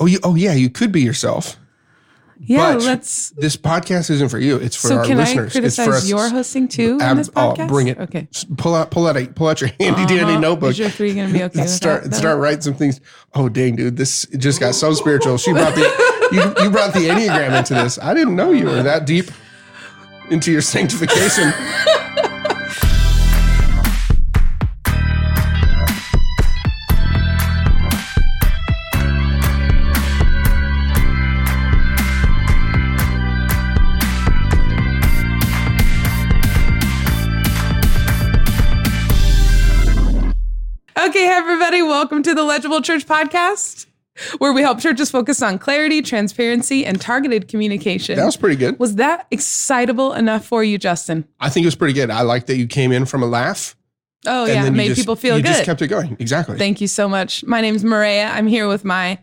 Oh, you, oh yeah, you could be yourself. Yeah, but let's. This podcast isn't for you. It's for So our can I listeners. it's for criticize us. your hosting too Ab- this oh, bring it. Okay. Pull out, pull out, a, pull out your handy dandy Uh-huh. notebook. Is your three gonna be okay? start that, start writing some things. Oh dang, dude, this just got so spiritual. She brought the you, you brought the enneagram into this. I didn't know you were that deep into your sanctification. Welcome to the Legible Church Podcast, where we help churches focus on clarity, transparency, and targeted communication. That was pretty good. Was that excitable enough for you, Justin? I think it was pretty good. I like that you came in from a laugh. Oh, and yeah, made just- people feel you good. just kept it going. Exactly. Thank you so much. My name's Maria. I'm here with my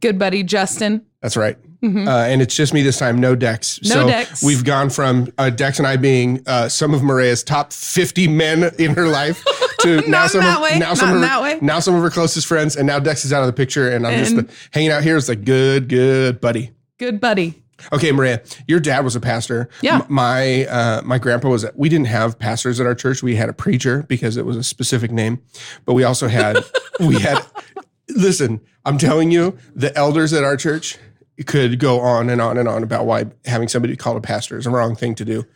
good buddy, Justin. That's right. Uh, and it's just me this time, no Dex. Mm-hmm. No so Dex. We've gone from uh, Dex and I being uh, some of Maria's top 50 men in her life to now some that of, way. now Not some of her, that way. now some of her closest friends, and now Dex is out of the picture, and I'm just And- the, hanging out here as a good, good buddy. Good buddy. Okay, Maria, your dad was a pastor. Yeah. My uh, my grandpa was. We didn't have pastors at our church. We had a preacher because it was a specific name, but we also had we had. Listen, I'm telling you, the elders at our church could go on and on and on about why having somebody called a pastor is a wrong thing to do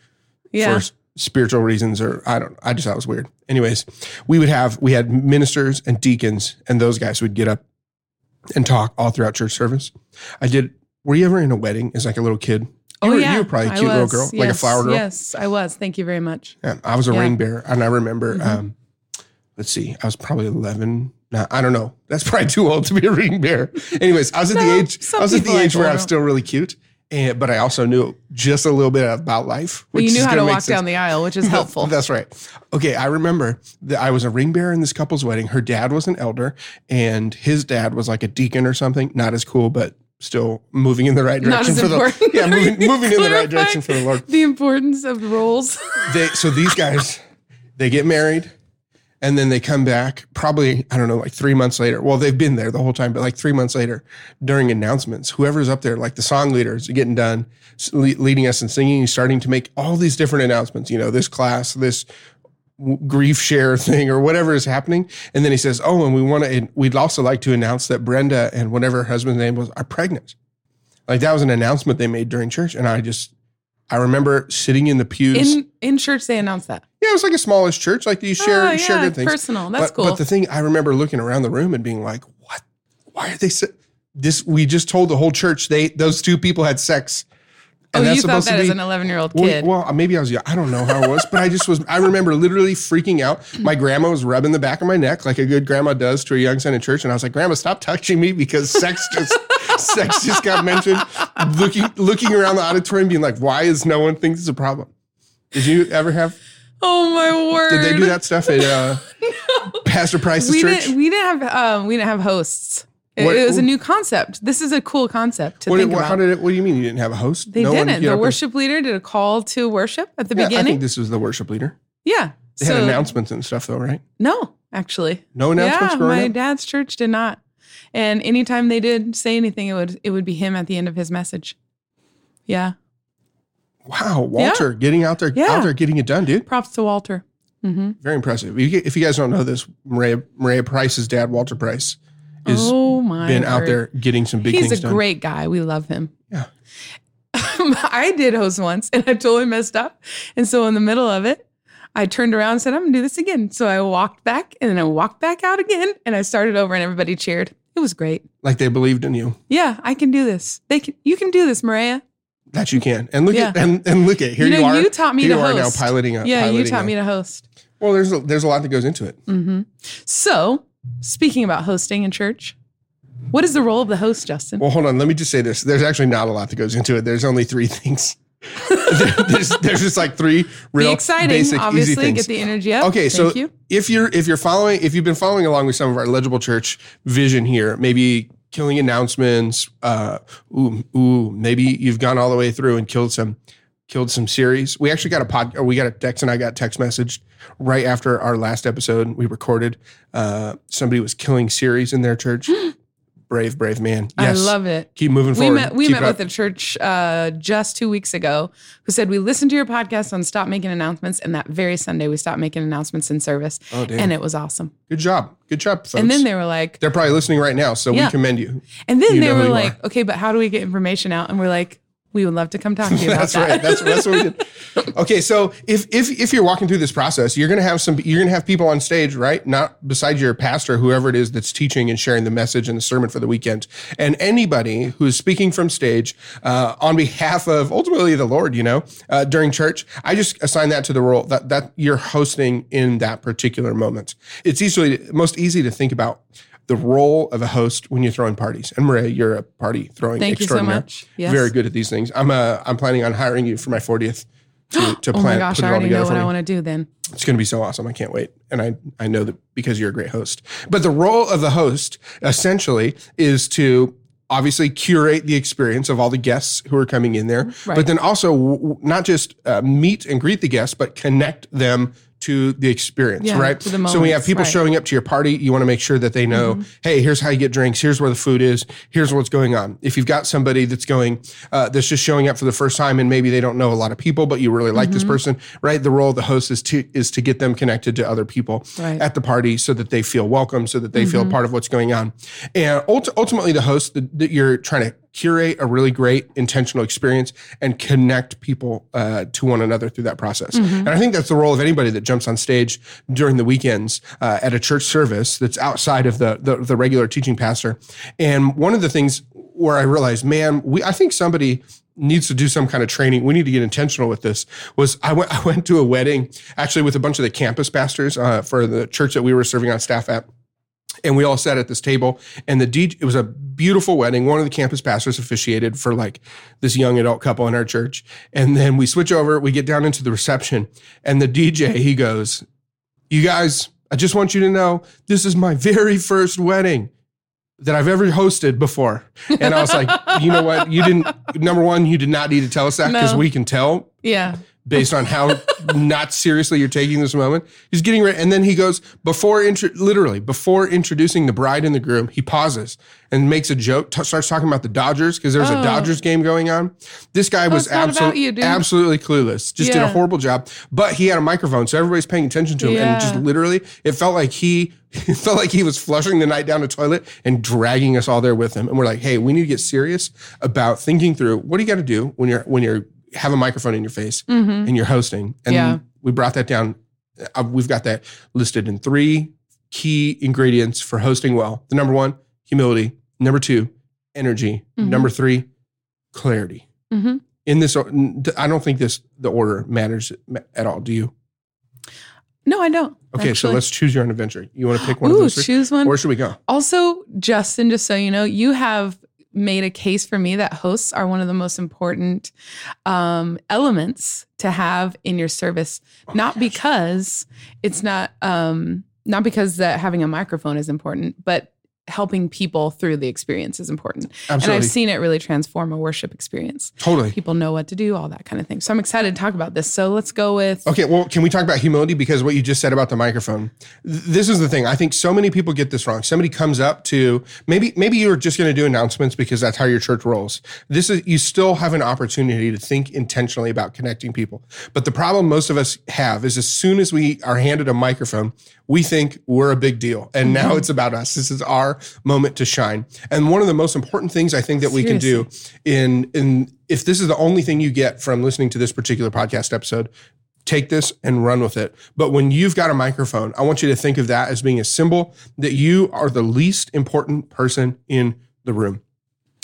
Yeah. for spiritual reasons or I don't I just thought it was weird. Anyways, we would have we had ministers and deacons and those guys would get up and talk all throughout church service. I did were you ever in a wedding as like a little kid? Oh, you were, yeah. you were probably a cute little girl, like a flower girl. Yes, I was. Thank you very much. Yeah, I was a Yeah. Mm-hmm. ring bearer, and I remember. Um, let's see, I was probably eleven. No, I don't know. That's probably too old to be a ring bearer. Anyways, I was at the age. I was at the age where I was still really cute, and but I also knew just a little bit about life. Well, you knew how to walk sense. down the aisle, which is helpful. That's right. Okay, I remember that I was a ring bearer in this couple's wedding. Her dad was an elder, and his dad was like a deacon or something. Not as cool, but still moving in the right direction for the yeah, moving, moving in the right direction for the Lord. The importance of roles. They so these guys they get married, and then they come back. Probably I don't know, like three months later. Well, they've been there the whole time, but like three months later, during announcements, whoever's up there, like the song leaders, getting done, leading us and singing, starting to make all these different announcements. You know, this class, this grief share thing or whatever is happening. And then he says oh and we want to we'd also like to announce that brenda and whatever her husband's name was are pregnant. Like that was an announcement they made during church. And i just i remember sitting in the pews. In in church, they announced that. yeah it was like a smallish church. Like you share oh, you share yeah, good things. personal. That's but, cool. but the thing i remember looking around the room and being like what? Why are they this we just told the whole church they those two people had sex oh, you thought that as an 11 year old well, kid. Well, maybe I was young. I don't know how it was, but I just was. I remember literally freaking out. My grandma was rubbing the back of my neck like a good grandma does to a young son in church, and I was like, "Grandma, stop touching me because sex just sex just got mentioned." Looking looking around the auditorium, being like, "Why is no one thinks it's a problem?" Did you ever have? oh my word! Did they do that stuff at uh, Pastor Price's We church? didn't. We didn't have. Um, we didn't have hosts. It, What- it was a new concept. This is a cool concept to What, think what- about. how did it? What do you mean you didn't have a host? they No didn't. The up and- worship leader did a call to worship at the Yeah, I beginning. think this was the worship leader. yeah. They had announcements and stuff, though, right? No, actually. No announcements Yeah, my up? dad's church did not. And anytime they did say anything, it would it would be him at the end of his message. Yeah. Wow, Walter getting out there, Yeah. out there, getting it done, dude. Props to Walter. hmm Very impressive. If you, if you guys don't know this, Maria, Maria Price's dad, Walter Price, is Oh my! been out there getting some big He's a done. great guy. We love him. Yeah. I did host once and I totally messed up. And so in the middle of it, I turned around and said, I'm gonna do this again. So I walked back and then I walked back out again and I started over and everybody cheered. It was great. like they believed in you Yeah, I can do this. They can you can do this, Maria. that you can. And look Yeah. at and, and look at here You you, are. you taught me here to you are host. now piloting a Yeah, you taught me to host. Well, there's a, there's a lot that goes into it. Mm-hmm. So, speaking about hosting in church, what is the role of the host, Justin? Well, hold on. Let me just say this. There's actually not a lot that goes into it. There's only three things. there's, there's just like three real Be exciting, basic, easy obviously. things. Get the energy up. Okay, so you. if you're if you're following if you've been following along with some of our legible church vision here, maybe killing announcements, uh, ooh, ooh, maybe you've gone all the way through and killed some killed some series. We actually got a pod or we got a text and I got text messaged right after our last episode we recorded. Uh, somebody was killing series in their church. brave, brave man. I love it. Keep moving We met we Keep met up. with a church uh, just two weeks ago who said we listened to your podcast on stop making announcements, and that very Sunday we stopped making announcements in service, Oh, damn. and it was awesome. Good job. Good job, folks. And then they were like, They're probably listening right now, so Yeah. we commend you. and then You they were like, okay, but how do we get information out? And we're like, we would love to come talk to you about That's that. right. That's that's what we did. Okay, so if if if you're walking through this process, you're gonna have some you're gonna have people on stage, right? Not beside your pastor, whoever it is that's teaching and sharing the message and the sermon for the weekend, and anybody who is speaking from stage uh, on behalf of ultimately the Lord, you know, uh, during church. I just assign that to the role that that you're hosting in that particular moment. It's easily most easy to think about. The role of a host when you're throwing parties, and Maria, you're a party throwing extraordinary. Thank you so much. Yes. Very good at these things. I'm uh I'm planning on hiring you for my 40th to, to Oh plan my gosh, I already know what. I want to do then. It's going to be so awesome. I can't wait. And I I know that because you're a great host. But the role of the host essentially is to obviously curate the experience of all the guests who are coming in there, Right. but then also w- not just uh, meet and greet the guests, but connect them to the experience, Yeah, right? the so when you have people right. Mm-hmm. showing up to your party, you want to make sure that they know, hey, here's how you get drinks, here's where the food is, here's what's going on. If you've got somebody that's going, uh, that's just showing up for the first time, and maybe they don't know a lot of people, but you really like this Mm-hmm. person, right? The role of the host is to is to get them connected to other people Right. at the party, so that they feel welcome, so that they Mm-hmm. feel part of what's going on. And ult- ultimately, the host that, that you're trying to curate a really great intentional experience and connect people uh, to one another through that process. Mm-hmm. And I think that's the role of anybody that jumps on stage during the weekends uh, at a church service that's outside of the, the the regular teaching pastor. And one of the things where I realized, man, we I think somebody needs to do some kind of training. We need to get intentional with this. Was I went I went to a wedding actually with a bunch of the campus pastors uh, for the church that we were serving on staff at and we all sat at this table and the DJ, it was a beautiful wedding. One of the campus pastors officiated for like this young adult couple in our church. And then we switch over, we get down into the reception and the DJ, he goes, you guys, I just want you to know this is my very first wedding that I've ever hosted before. And I was like, you know what? You didn't, number one, you did not need to tell us that because No. we can tell Yeah. Based on how not seriously you're taking this moment. He's getting ready, and then he goes before intro, literally before introducing the bride and the groom. He pauses and makes a joke, t- starts talking about the Dodgers because there's a Oh. Dodgers game going on. This guy oh, was not about absolutely you, absolutely clueless. Just did a horrible job, but he had a microphone, so everybody's paying attention to him, and just literally, it felt like he. It felt like he was flushing the night down the toilet and dragging us all there with him. And we're like, "Hey, we need to get serious about thinking through what do you got to do when you're when you're have a microphone in your face and you're hosting. And Yeah. we brought that down. Uh, we've got that listed in three key ingredients for hosting well. The number one, humility. Number two, energy. Mhm. Number three, clarity. hmm In this, I don't think this the order matters at all. Do you? No, I don't. Okay, so let's choose your own adventure. You want to pick one of those three? choose one. Where should we go? Also, Justin, just so you know, you have made a case for me that hosts are one of the most important um, elements to have in your service. Oh not because it's not um, not because that having a microphone is important, but helping people through the experience is important. And I've seen it really transform a worship experience. totally. People know what to do, all that kind of thing. So I'm excited to talk about this. So let's go with Okay, well, can we talk about humility? Because what you just said about the microphone, th- this is the thing. I think so many people get this wrong. Somebody comes up to maybe maybe you're just going to do announcements because that's how your church rolls. This is you still have an opportunity to think intentionally about connecting people. But the problem most of us have is as soon as we are handed a microphone, we think we're a big deal, and now mm-hmm. it's about us. This is our moment to shine. And one of the most important things I think that we can do in in if this is the only thing you get from listening to this particular podcast episode, take this and run with it. But when you've got a microphone, I want you to think of that as being a symbol that you are the least important person in the room.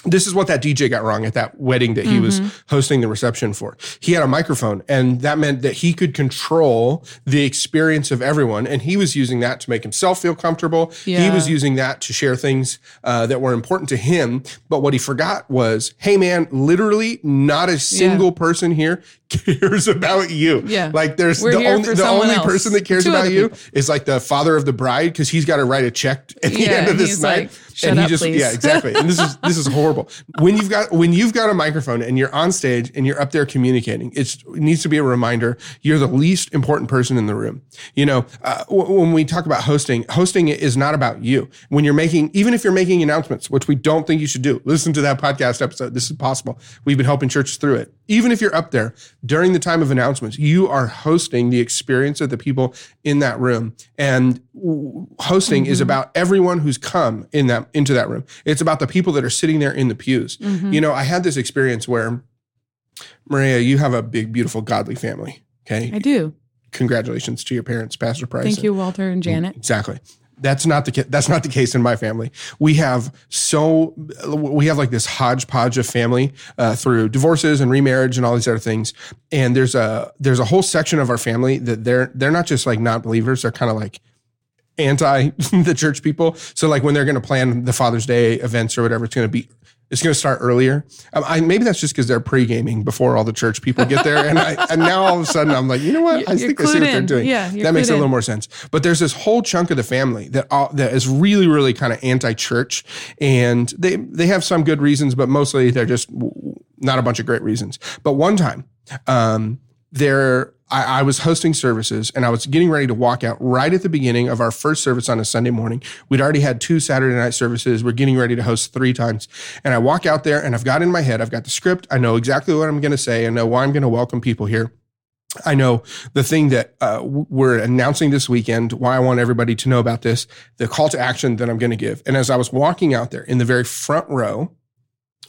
This is what that DJ got wrong at that wedding that he was hosting the reception for. He had a microphone, and that meant that he could control the experience of everyone. And he was using that to make himself feel comfortable. He was using that to share things uh, that were important to him. But what he forgot was, hey, man, literally not a single person here cares about you. Yeah. Like there's We're the only the only else. person that cares Two about you people. is like the father of the bride because he's got to write a check at the end of this night. like, "Shut and he up, just please." yeah, exactly. And this is this is horrible. When you've got when you've got a microphone and you're on stage and you're up there communicating, it's, it needs to be a reminder you're the least important person in the room. You know, uh, w- when we talk about hosting, hosting is not about you. When you're making, even if you're making announcements, which we don't think you should do, listen to that podcast episode. This is possible. We've been helping churches through it. Even if you're up there during the time of announcements, you are hosting the experience of the people in that room. And hosting is about everyone who's come in that into that room. It's about the people that are sitting there in the pews. Mm-hmm. You know, I had this experience where Maria, you have a big, beautiful, godly family. Okay. I do. Congratulations to your parents, Pastor Price. Thank you, Walter and Janet. Exactly. That's not the that's not the case in my family. We have so we have like this hodgepodge of family uh, through divorces and remarriage and all these other things. And there's a there's a whole section of our family that they're they're not just like not believers. They're kind of like anti the church people. So like when they're going to plan the Father's Day events or whatever, it's going to be it's going to start earlier. Um, I, maybe that's just because they're pre gaming before all the church people get there, and I, and now all of a sudden I'm like, you know what? I You're think I see what they're doing. Yeah, that makes a little in. more sense. But there's this whole chunk of the family that all, that is really really kind of anti church, and they they have some good reasons, but mostly they're just not a bunch of great reasons. But one time, um, there I, I was hosting services and I was getting ready to walk out right at the beginning of our first service on a Sunday morning. We'd already had two Saturday night services. We're getting ready to host three times. And I walk out there and I've got in my head, I've got the script. I know exactly what I'm going to say. I know why I'm going to welcome people here. I know the thing that uh, we're announcing this weekend, why I want everybody to know about this, the call to action that I'm going to give. And as I was walking out there in the very front row,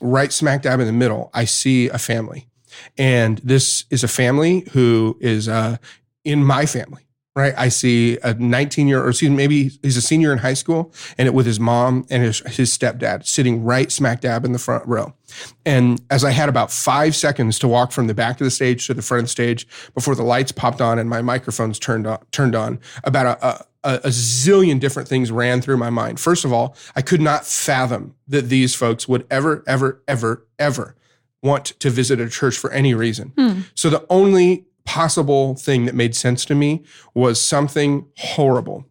right smack dab in the middle, I see a family. And this is a family who is uh, in my family, right? I see a 19 year, or excuse me, maybe he's a senior in high school, and it with his mom and his, his stepdad sitting right smack dab in the front row. And as I had about five seconds to walk from the back of the stage to the front of the stage before the lights popped on and my microphones turned on, turned on, about a, a a, a zillion different things ran through my mind. First of all, I could not fathom that these folks would ever, ever, ever, ever want to visit a church for any reason. Hmm. So the only possible thing that made sense to me was something horrible,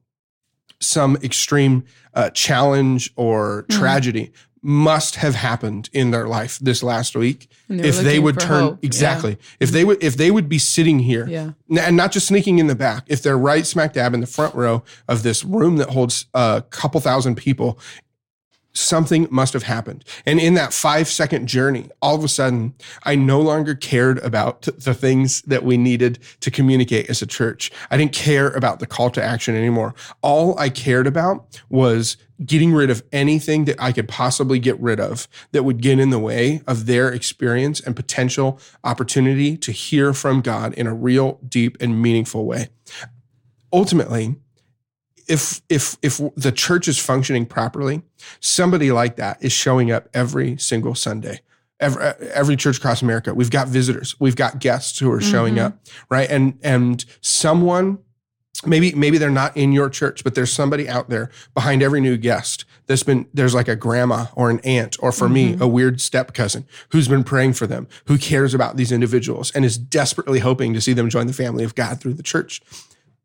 some extreme uh, challenge or hmm. tragedy must have happened in their life this last week And they were if they would turn hope. Yeah. exactly if hmm. they would if they would be sitting here Yeah. And not just sneaking in the back if they're right smack dab in the front row of this room that holds a couple thousand people something must have happened. And in that five second journey all of a sudden i no longer cared about the things that we needed to communicate as a church. I didn't care about the call to action anymore. All i cared about was getting rid of anything that i could possibly get rid of that would get in the way of their experience and potential opportunity to hear from god in a real deep and meaningful way. Ultimately if if if the church is functioning properly, somebody like that is showing up every single Sunday. Every, every church across America, we've got visitors, we've got guests who are showing Mhm. up, right? And and someone maybe maybe they're not in your church, but there's somebody out there behind every new guest that's been there's like a grandma or an aunt or for me a weird step cousin who's been praying for them, who cares about these individuals and is desperately hoping to see them join the family of God through the church.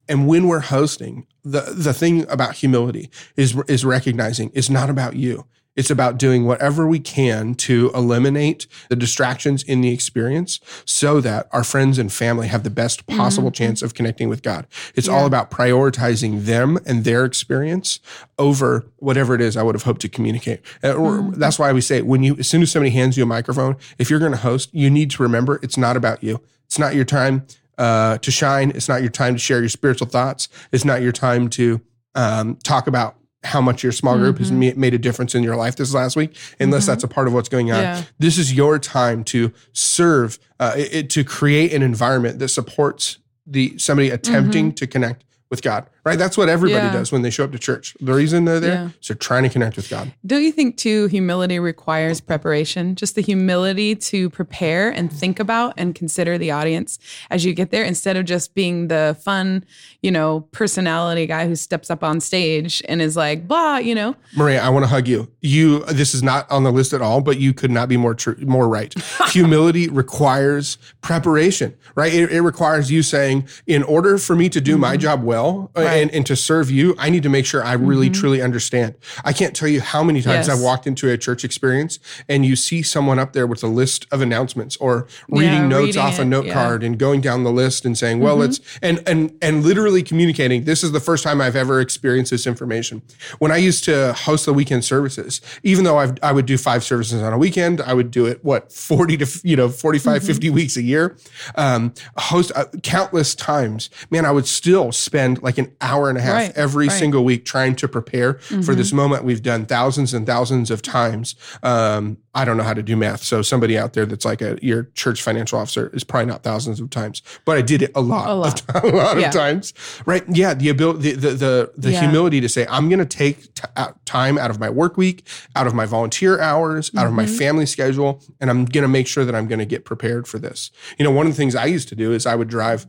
And when we're hosting, the the thing about humility is is recognizing it's not about you. It's about doing whatever we can to eliminate the distractions in the experience so that our friends and family have the best mm-hmm. possible mm-hmm. chance of connecting with God. It's all about prioritizing them and their experience over whatever it is I would have hoped to communicate. Uh, or- mm-hmm. That's why we say when you as soon as somebody hands you a microphone, if you're going to host, you need to remember it's not about you. It's not your time uh, to shine. It's not your time to share your spiritual thoughts. It's not your time to um, talk about how much your small group has made a difference in your life this last week, unless that's a part of what's going on. Yeah. This is your time to serve, uh, it, to create an environment that supports the somebody attempting to connect with God, right? That's what everybody Yeah. does when they show up to church. The reason they're there Yeah. is they're trying to connect with God. Don't you think too humility requires preparation? Just the humility to prepare and think about and consider the audience as you get there instead of just being the fun, you know, personality guy who steps up on stage and is like, blah, you know. Maria, I want to hug you. You, this is not on the list at all, but you could not be more true, more right. Humility requires preparation, right? It, it requires you saying, in order for me to do my job well uh, and, and to serve you, I need to make sure I really truly understand. I can't tell you how many times Yes. I've walked into a church experience and you see someone up there with a list of announcements or reading Yeah, notes reading off a note yeah. card and going down the list and saying, well, it's and and and literally communicating. This is the first time I've ever experienced this information. When I used to host the weekend services, even though I've, I would do five services on a weekend, I would do it what 40 to you know 45 50 weeks a year. Um, host uh, countless times. Man, I would still spend like an hour and a half Right, every right. single week trying to prepare for this moment we've done thousands and thousands of times. Um, I don't know how to do math. So somebody out there that's like a your church financial officer is probably not thousands of times, but I did it a lot, A lot. Of, a lot Yeah. of times. Right. Yeah. The ability, the, the, the, the Yeah. humility to say, I'm going to take t- out time out of my work week, out of my volunteer hours, out of my Mm-hmm. family schedule, and I'm going to make sure that I'm going to get prepared for this. You know, one of the things I used to do is I would drive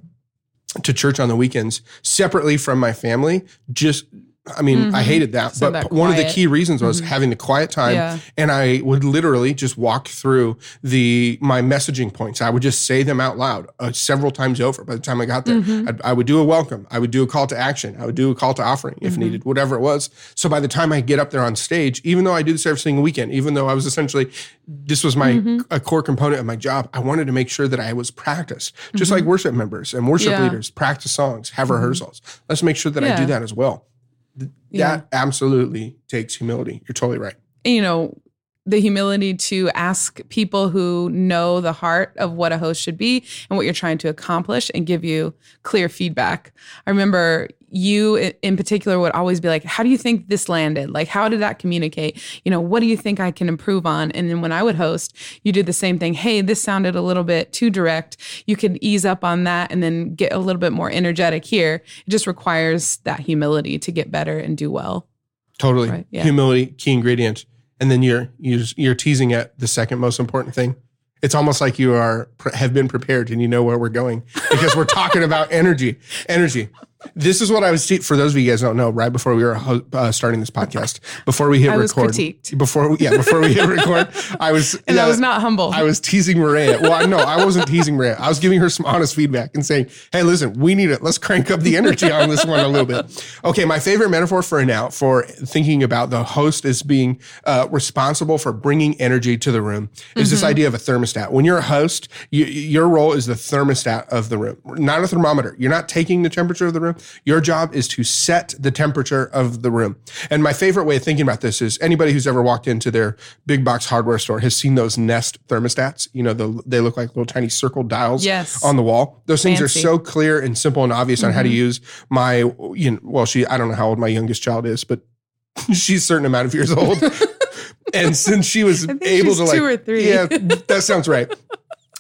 to church on the weekends separately from my family. Just, I mean, I hated that, So but Mm-hmm. that one of the key reasons was having the quiet time, Yeah. and I would literally just walk through the my messaging points. I would just say them out loud uh, several times over. By the time I got there, Mm-hmm. I'd, I would do a welcome. I would do a call to action. I would do a call to offering Mm-hmm. if needed, whatever it was. So by the time I get up there on stage, even though I do this every single weekend, even though I was essentially this was my Mm-hmm. a core component of my job, I wanted to make sure that I was practiced, just like worship members and worship Mm-hmm. Yeah. leaders practice songs, have rehearsals. Let's make sure that I do that as well. Th- Yeah. That absolutely takes humility. You're totally right. you know, the humility to ask people who know the heart of what a host should be and what you're trying to accomplish and give you clear feedback. I remember you in particular would always be like, How do you think this landed? Like, how did that communicate? You know, what do you think I can improve on? And then when I would host, you did the same thing. Hey, this sounded a little bit too direct. You could ease up on that and then get a little bit more energetic here. It just requires that humility to get better and do well. Totally. Right, yeah. Humility, key ingredient. And then you're, you're you're teasing at the second most important thing. It's almost like you are have been prepared and you know where we're going because we're talking about energy. Energy. This is what I was for those of you guys don't know. Right before we were ho- uh, starting this podcast, before we hit I record, before we, yeah, before we hit record, I was And yeah, I was not humble. I was teasing Maria. Well, I know I wasn't teasing Maria. I was giving her some honest feedback and saying, "Hey, listen, we need it. Let's crank up the energy on this one a little bit." Okay, my favorite metaphor for now for thinking about the host as being uh, responsible for bringing energy to the room is this idea of a thermostat. When you're a host, you, your role is the thermostat of the room, not a thermometer. You're not taking the temperature of the room. Your job is to set the temperature of the room. And my favorite way of thinking about this is anybody who's ever walked into their big box hardware store has seen those Nest thermostats. You know, the, they look like little tiny circle dials Yes. on the wall. Those things Fancy. are so clear and simple and obvious on how to mm-hmm. use. My, you know, well, she, I don't know how old my youngest child is, but she's a certain amount of years old. and since she was able to like, two or three. yeah, that sounds right.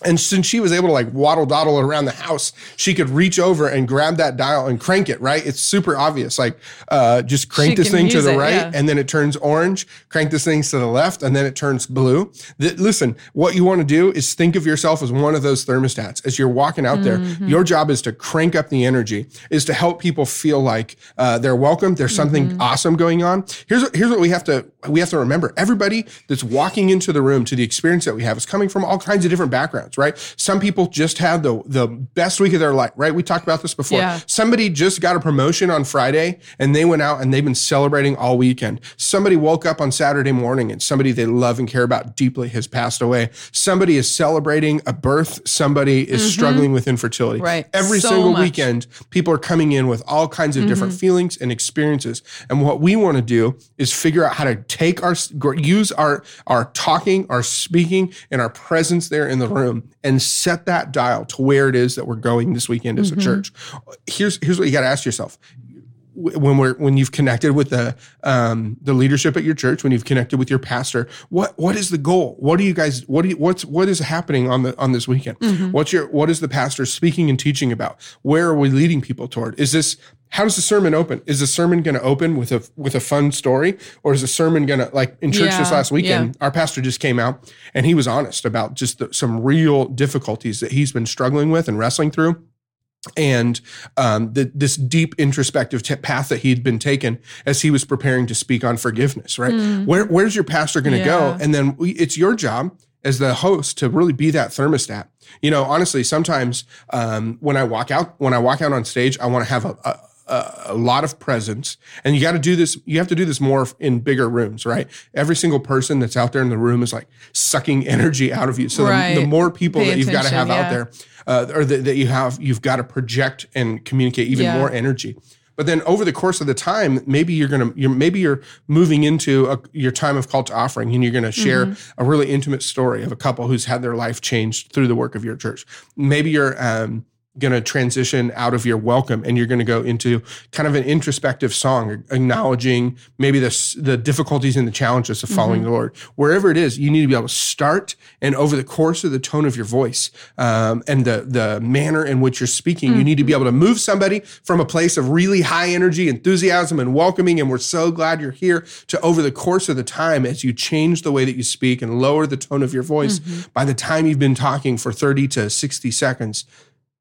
And since she was able to like waddle doddle around the house, she could reach over and grab that dial and crank it, right? It's super obvious. Like, uh, just crank She this thing to the it, right yeah. and then it turns orange, crank this thing to the left and then it turns blue. Th- listen, what you want to do is think of yourself as one of those thermostats. As you're walking out there, Mm-hmm. your job is to crank up the energy, is to help people feel like uh, they're welcome. There's something Mm-hmm. awesome going on. Here's what, here's what we have to we have to remember. Everybody that's walking into the room to the experience that we have is coming from all kinds of different backgrounds, right? Some people just had the the best week of their life, right? We talked about this before. Yeah. Somebody just got a promotion on Friday and they went out and they've been celebrating all weekend. Somebody woke up on Saturday morning and somebody they love and care about deeply has passed away. Somebody is celebrating a birth. Somebody is struggling with infertility. Mm-hmm. Right. Every So single much. weekend, people are coming in with all kinds of different feelings and experiences. And what we want to do is figure out how to take our use our our talking, our speaking, and our presence there in the room and set that dial to where it is that we're going this weekend as a church. Here's here's what you got to ask yourself when we're when you've connected with the um, the leadership at your church, when you've connected with your pastor, what what is the goal? What do you guys what do you, what's what is happening on the on this weekend? What's your what is the pastor speaking and teaching about? Where are we leading people toward? Is this how does the sermon open? Is the sermon going to open with a with a fun story, or is the sermon going to like in church this last weekend? yeah. Our pastor just came out and he was honest about just the, some real difficulties that he's been struggling with and wrestling through and um, the, this deep introspective t- path that he'd been taken as he was preparing to speak on forgiveness. Right, where where's your pastor going to go? Mm. And then we, it's your job as the host to really be that thermostat. You know, honestly, sometimes um, when I walk out when I walk out on stage, I want to have a, a a, a lot of presence and you got to do this you have to do this more in bigger rooms right every single person that's out there in the room is like sucking energy out of you so the- Right. the, more people Pay that you've got to have out there uh, or that, that you have you've got to project and communicate even Yeah. more energy but then over the course of the time maybe you're gonna you're maybe you're moving into a, your time of call to offering and you're gonna share Mm-hmm. a really intimate story of a couple who's had their life changed through the work of your church maybe you're um, going to transition out of your welcome and you're going to go into kind of an introspective song acknowledging maybe the, the difficulties and the challenges of following mm-hmm. the lord. Wherever it is you need to be able to start and over the course of the tone of your voice um, and the, the manner in which you're speaking you need to be mm-hmm. able to move somebody from a place of really high energy enthusiasm and welcoming and we're so glad you're here to over the course of the time as you change the way that you speak and lower the tone of your voice mm-hmm. by the time you've been talking for 30 to 60 seconds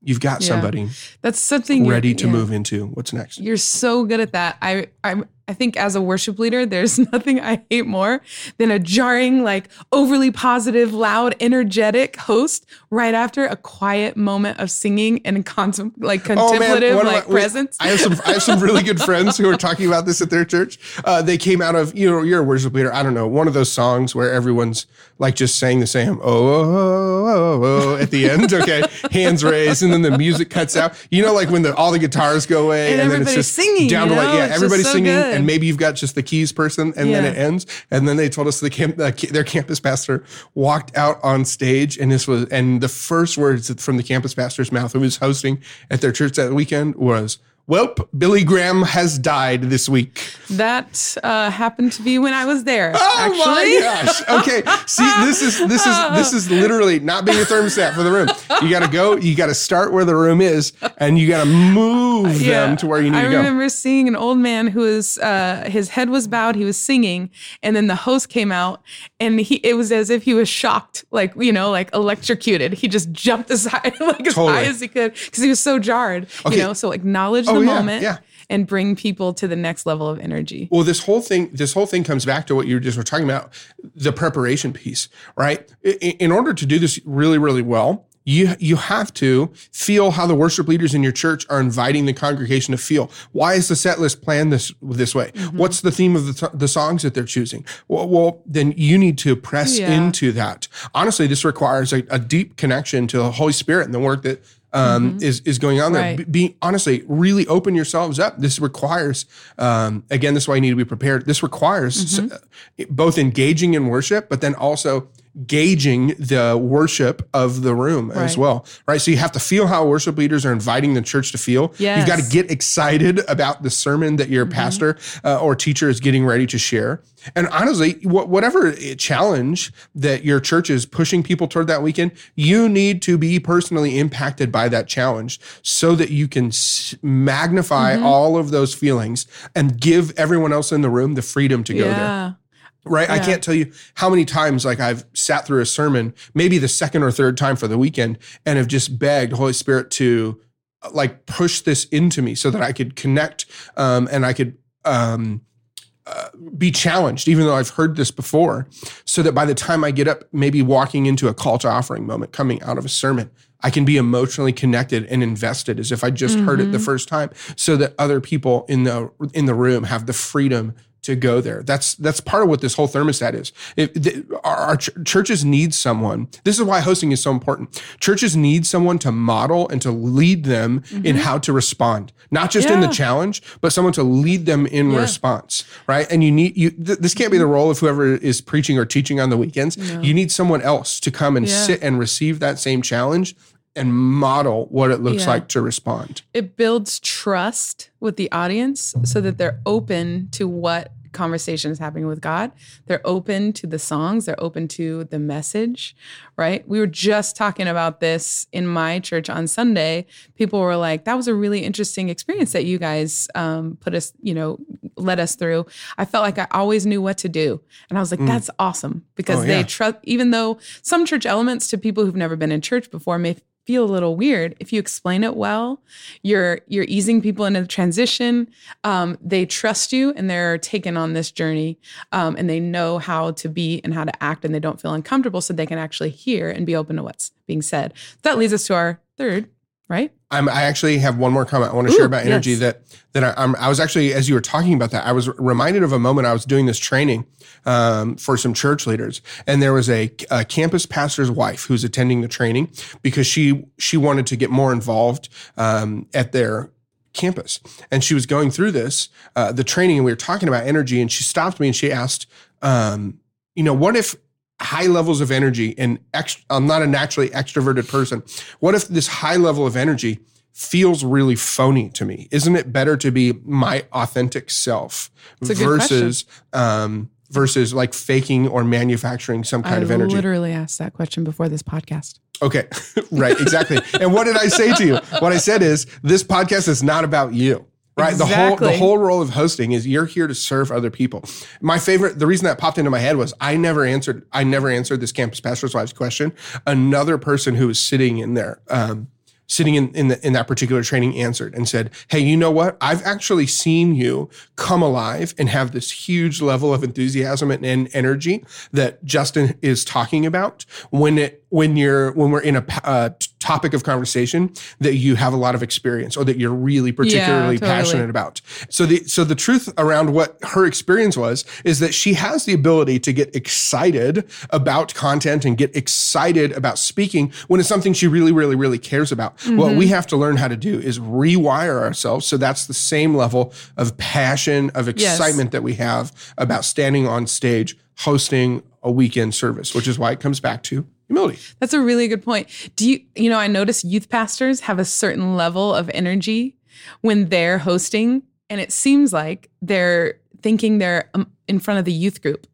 you've got Yeah. somebody That's something you're- ready to yeah. move into what's next. You're so good at that. I I I think as a worship leader, there's nothing I hate more than a jarring, like overly positive, loud, energetic host right after a quiet moment of singing and contem- like contemplative, Oh, of like wait, presence. I have some I have some really good friends who are talking about this at their church. Uh, they came out of you know you're a worship leader. I don't know one of those songs where everyone's like just saying the same oh oh oh, oh, oh at the end. Okay, hands raised, and then the music cuts out. You know, like when the all the guitars go away, And and, then it's just singing, down you to like yeah, It's everybody's so singing, good. And maybe you've got just the keys person, and then it ends. And then they told us the camp uh, their campus pastor walked out on stage, and this was and the first words from the campus pastor's mouth who was hosting at their church that weekend was. Welp, Billy Graham has died this week. that uh, happened to be when I was there. Oh actually, my gosh. Okay. See, this is this is this is literally not being a thermostat for the room. You gotta go, you gotta start where the room is, and you gotta move them to where you need I to go. I remember seeing an old man who was uh, his head was bowed, he was singing, and then the host came out, and he it was as if he was shocked, like you know, like electrocuted. He just jumped aside like as Totally. high as he could because he was so jarred. Okay. You know, so acknowledge the yeah, moment yeah. and bring people to the next level of energy. Well, this whole thing, this whole thing comes back to what you just were talking about, the preparation piece, right? In order to do this really, really well, you you have to feel how the worship leaders in your church are inviting the congregation to feel. Why is the set list planned this this way? Mm-hmm. What's the theme of the, the songs that they're choosing? Well, well, then you need to press Yeah. into that. Honestly, this requires a, a deep connection to the Holy Spirit and the work that um, is is going on there. Right. Be, be honestly, really open yourselves up. This requires, um, again, this is why you need to be prepared. This requires s- uh, both engaging in worship, but then also gauging the worship of the room as well, right? So you have to feel how worship leaders are inviting the church to feel. You've got to get excited about the sermon that your pastor uh, or teacher is getting ready to share. And honestly, wh- whatever challenge that your church is pushing people toward that weekend, you need to be personally impacted by that challenge so that you can s- magnify all of those feelings and give everyone else in the room the freedom to go there Yeah. right? I can't tell you how many times like I've sat through a sermon, maybe the second or third time for the weekend, and have just begged Holy Spirit to uh, like push this into me so that I could connect um, and I could um, uh, be challenged, even though I've heard this before, so that by the time I get up, maybe walking into a call to offering moment coming out of a sermon, I can be emotionally connected and invested as if I just heard it the first time, so that other people in the in the room have the freedom to go there. That's that's part of what this whole thermostat is. If the, our, our ch- churches need someone. This is why hosting is so important. Churches need someone to model and to lead them in mm-hmm. how to respond, not just in the challenge, but someone to lead them in Yeah. response. Right? And you need you. Th- this can't be the role of whoever is preaching or teaching on the weekends. You need someone else to come and Yeah. sit and receive that same challenge and model what it looks Yeah. like to respond. It builds trust with the audience so that they're open to what conversation is happening with God. They're open to the songs, they're open to the message, right? We were just talking about this in my church on Sunday. People were like, that was a really interesting experience that you guys um, put us, you know, led us through. I felt like I always knew what to do. And I was like, that's awesome because Mm. Oh, they yeah. trust, even though some church elements to people who've never been in church before may feel a little weird. If you explain it well you're you're easing people into the transition. Um, they trust you and they're taken on this journey um, and they know how to be and how to act and they don't feel uncomfortable so they can actually hear and be open to what's being said. That leads us to our third right? I'm, I actually have one more comment I want to share about energy yes. that that I, I'm, I was actually as you were talking about that I was reminded of a moment I was doing this training um, for some church leaders. And there was a, a campus pastor's wife who's attending the training because she she wanted to get more involved um, at their campus. And she was going through this uh, the training and we were talking about energy and she stopped me and she asked um, you know what if high levels of energy and ext- I'm not a naturally extroverted person. What if this high level of energy feels really phony to me? Isn't it better to be my authentic self versus um, versus like faking or manufacturing some kind i of energy? literally asked that question before this podcast Okay, right, exactly. and what did I say to you? What I said is this podcast is not about you. Right. The whole the whole role of hosting is you're here to serve other people. My favorite the reason that popped into my head was I never answered I never answered this campus pastor's wife's question. Another person who was sitting in there, um, sitting in in, the, in that particular training answered and said, Hey, you know what? I've actually seen you come alive and have this huge level of enthusiasm and, and energy that Justin is talking about when it when you're when we're in a uh, topic of conversation that you have a lot of experience or that you're really particularly totally. passionate about. So the so the truth around what her experience was is that she has the ability to get excited about content and get excited about speaking when it's something she really really really cares about. What we mm-hmm. have to learn how to do is rewire ourselves so that's the same level of passion of Yes. excitement that we have about standing on stage hosting a weekend service, which is why it comes back to humility. That's a really good point. Do you, you know, I notice youth pastors have a certain level of energy when they're hosting, and it seems like they're thinking they're um, in front of the youth group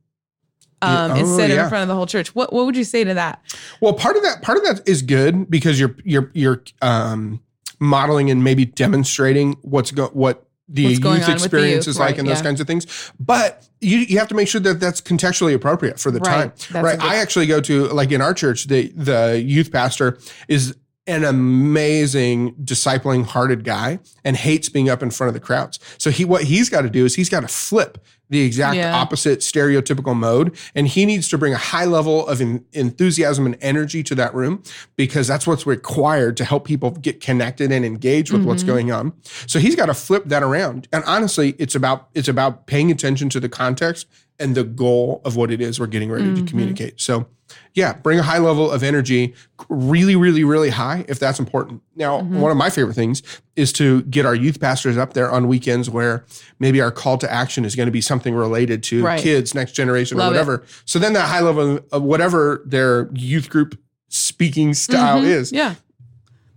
um, Oh, instead of in front of the whole church. What What would you say to that? Well, part of that part of that is good because you're you're you're um, modeling and maybe demonstrating what's go what the What's youth on with the experience is like right, and those yeah. kinds of things. But you you have to make sure that that's contextually appropriate for the Right. time. Right. I actually go to like in our church the the youth pastor is an amazing discipling hearted guy and hates being up in front of the crowds. So he what he's got to do is he's got to flip the exact Yeah. opposite stereotypical mode and he needs to bring a high level of en- enthusiasm and energy to that room because that's what's required to help people get connected and engage with what's mm-hmm. going on. So he's got to flip that around. And honestly, it's about it's about paying attention to the context and the goal of what it is we're getting ready to mm-hmm. communicate. So yeah, bring a high level of energy, really, really, really high if that's important. Now, one of my favorite things is to get our youth pastors up there on weekends where maybe our call to action is going to be something related to Right. kids, next generation, Love or it. whatever. So then that high level of whatever their youth group speaking style Mhm. is Yeah,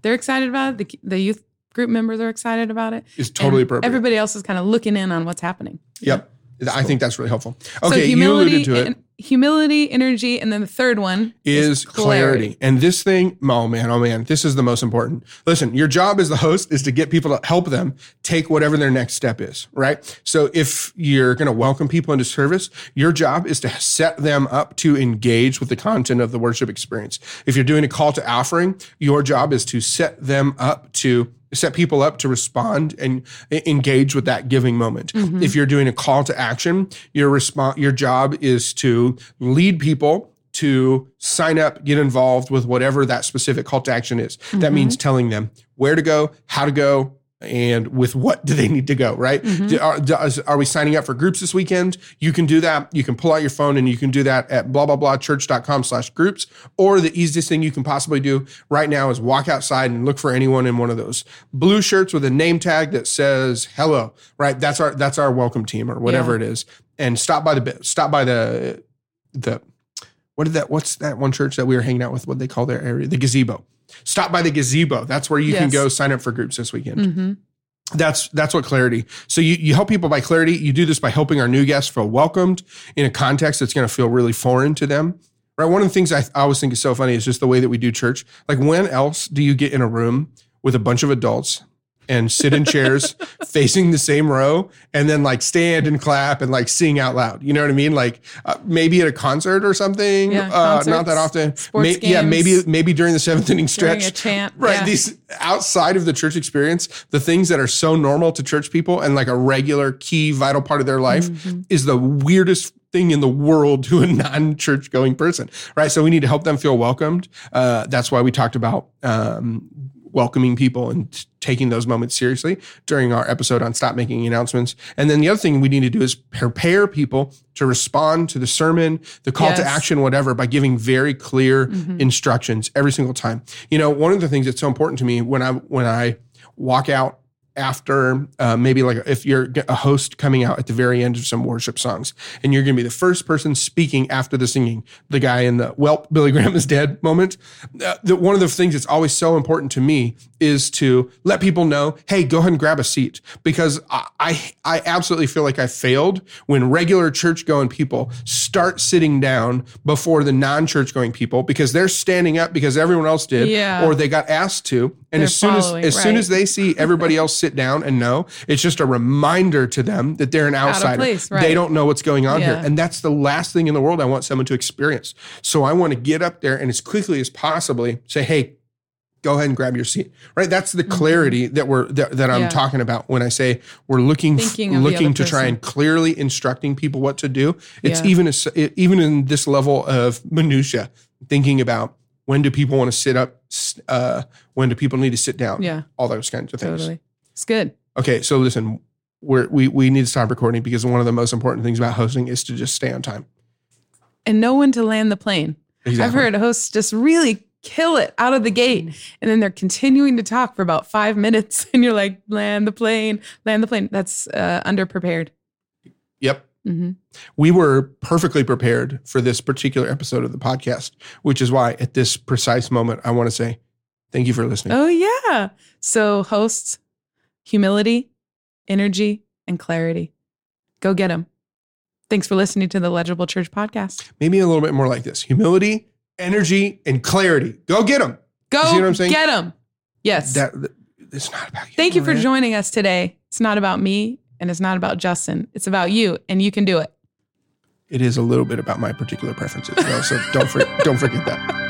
they're excited about it. The, the youth group members are excited about it. it. is totally And appropriate. Everybody else is kind of looking in on what's happening. yep. I think that's really helpful. So Okay, you alluded to it. and- humility, energy, and then the third one is clarity. And this thing, oh man, oh man, this is the most important. Listen, your job as the host is to get people to help them take whatever their next step is, right? So if you're going to welcome people into service, your job is to set them up to engage with the content of the worship experience. If you're doing a call to offering, your job is to set them up to set people up to respond and engage with that giving moment. Mm-hmm. If you're doing a call to action, your response your job is to lead people to sign up, get involved with whatever that specific call to action is. That mm-hmm. means telling them where to go, how to go, and with what do they need to go, right? Mm-hmm. Do- Are, are we signing up for groups this weekend? You can do that. You can pull out your phone and you can do that at blah, blah, blah, church.com slash groups. Or the easiest thing you can possibly do right now is walk outside and look for anyone in one of those blue shirts with a name tag that says hello, right? That's our, that's our welcome team or whatever Yeah. it is. And stop by the, stop by the, the, what did that, what's that one church that we were hanging out with? What they call their area? The gazebo. Stop by the gazebo. That's where you can go sign up for groups this weekend. hmm that's that's what clarity. So you you help people by clarity. You do this by helping our new guests feel welcomed in a context that's going to feel really foreign to them. Right. One of the things I, I always think is so funny is just the way that we do church. Like when else do you get in a room with a bunch of adults and sit in chairs facing the same row and then like stand and clap and like sing out loud. You know what I mean? Like uh, maybe at a concert or something. Yeah, uh, not that often. sports May- yeah, maybe maybe during the seventh inning stretch. a chant. Right. yeah. These outside of the church experience, the things that are so normal to church people and like a regular key vital part of their life Mm-hmm. is the weirdest thing in the world to a non-church going person. Right. So we need to help them feel welcomed. Uh, that's why we talked about um, welcoming people and taking those moments seriously during our episode on stop making announcements. And then the other thing we need to do is prepare people to respond to the sermon, the call to action, whatever, by giving very clear Mhm. instructions every single time. You know, one of the things that's so important to me when I when I walk out after uh, maybe like if you're a host coming out at the very end of some worship songs and you're going to be the first person speaking after the singing the guy in the well billy graham is dead moment uh, one of the things that's always so important to me is to let people know hey go ahead and grab a seat because i i, I absolutely feel like i failed when regular church going people start sitting down before the non-church going people because they're standing up because everyone else did Yeah. or they got asked to and They're as soon as as soon as they see everybody else sit down and know, it's just a reminder to them that they're an outsider. place, They don't know what's going on here. And that's the last thing in the world I want someone to experience. So I want to get up there and as quickly as possibly say, hey, go ahead and grab your seat. Right? That's the clarity that we're that, that I'm Mm-hmm. Yeah. talking about when I say we're looking Thinking looking to try and clearly instructing people what to do. It's Yeah. even a, even in this level of minutia, thinking about when do people want to sit up, uh, when do people need to sit down, Yeah. all those kinds of things. Totally. It's good. Okay, so listen, we're, we we need to stop recording because one of the most important things about hosting is to just stay on time. And know when to land the plane. I've heard hosts just really kill it out of the gate. And then they're continuing to talk for about five minutes. And you're like, land the plane, land the plane. That's uh, underprepared. Yep. hmm We were perfectly prepared for this particular episode of the podcast, which is why at this precise moment I want to say thank you for listening. Oh, yeah. So, hosts, humility, energy, and clarity. Go get them. Thanks for listening to the Legible Church podcast. Maybe a little bit more like this: humility, energy, and clarity. Go get them. Go you see what I'm saying? get them. Yes. That, it's not about you. Thank you for joining us today. It's not about me and it's not about Justin. It's about you, and you can do it. It is a little bit about my particular preferences, though. So don't for, don't forget that.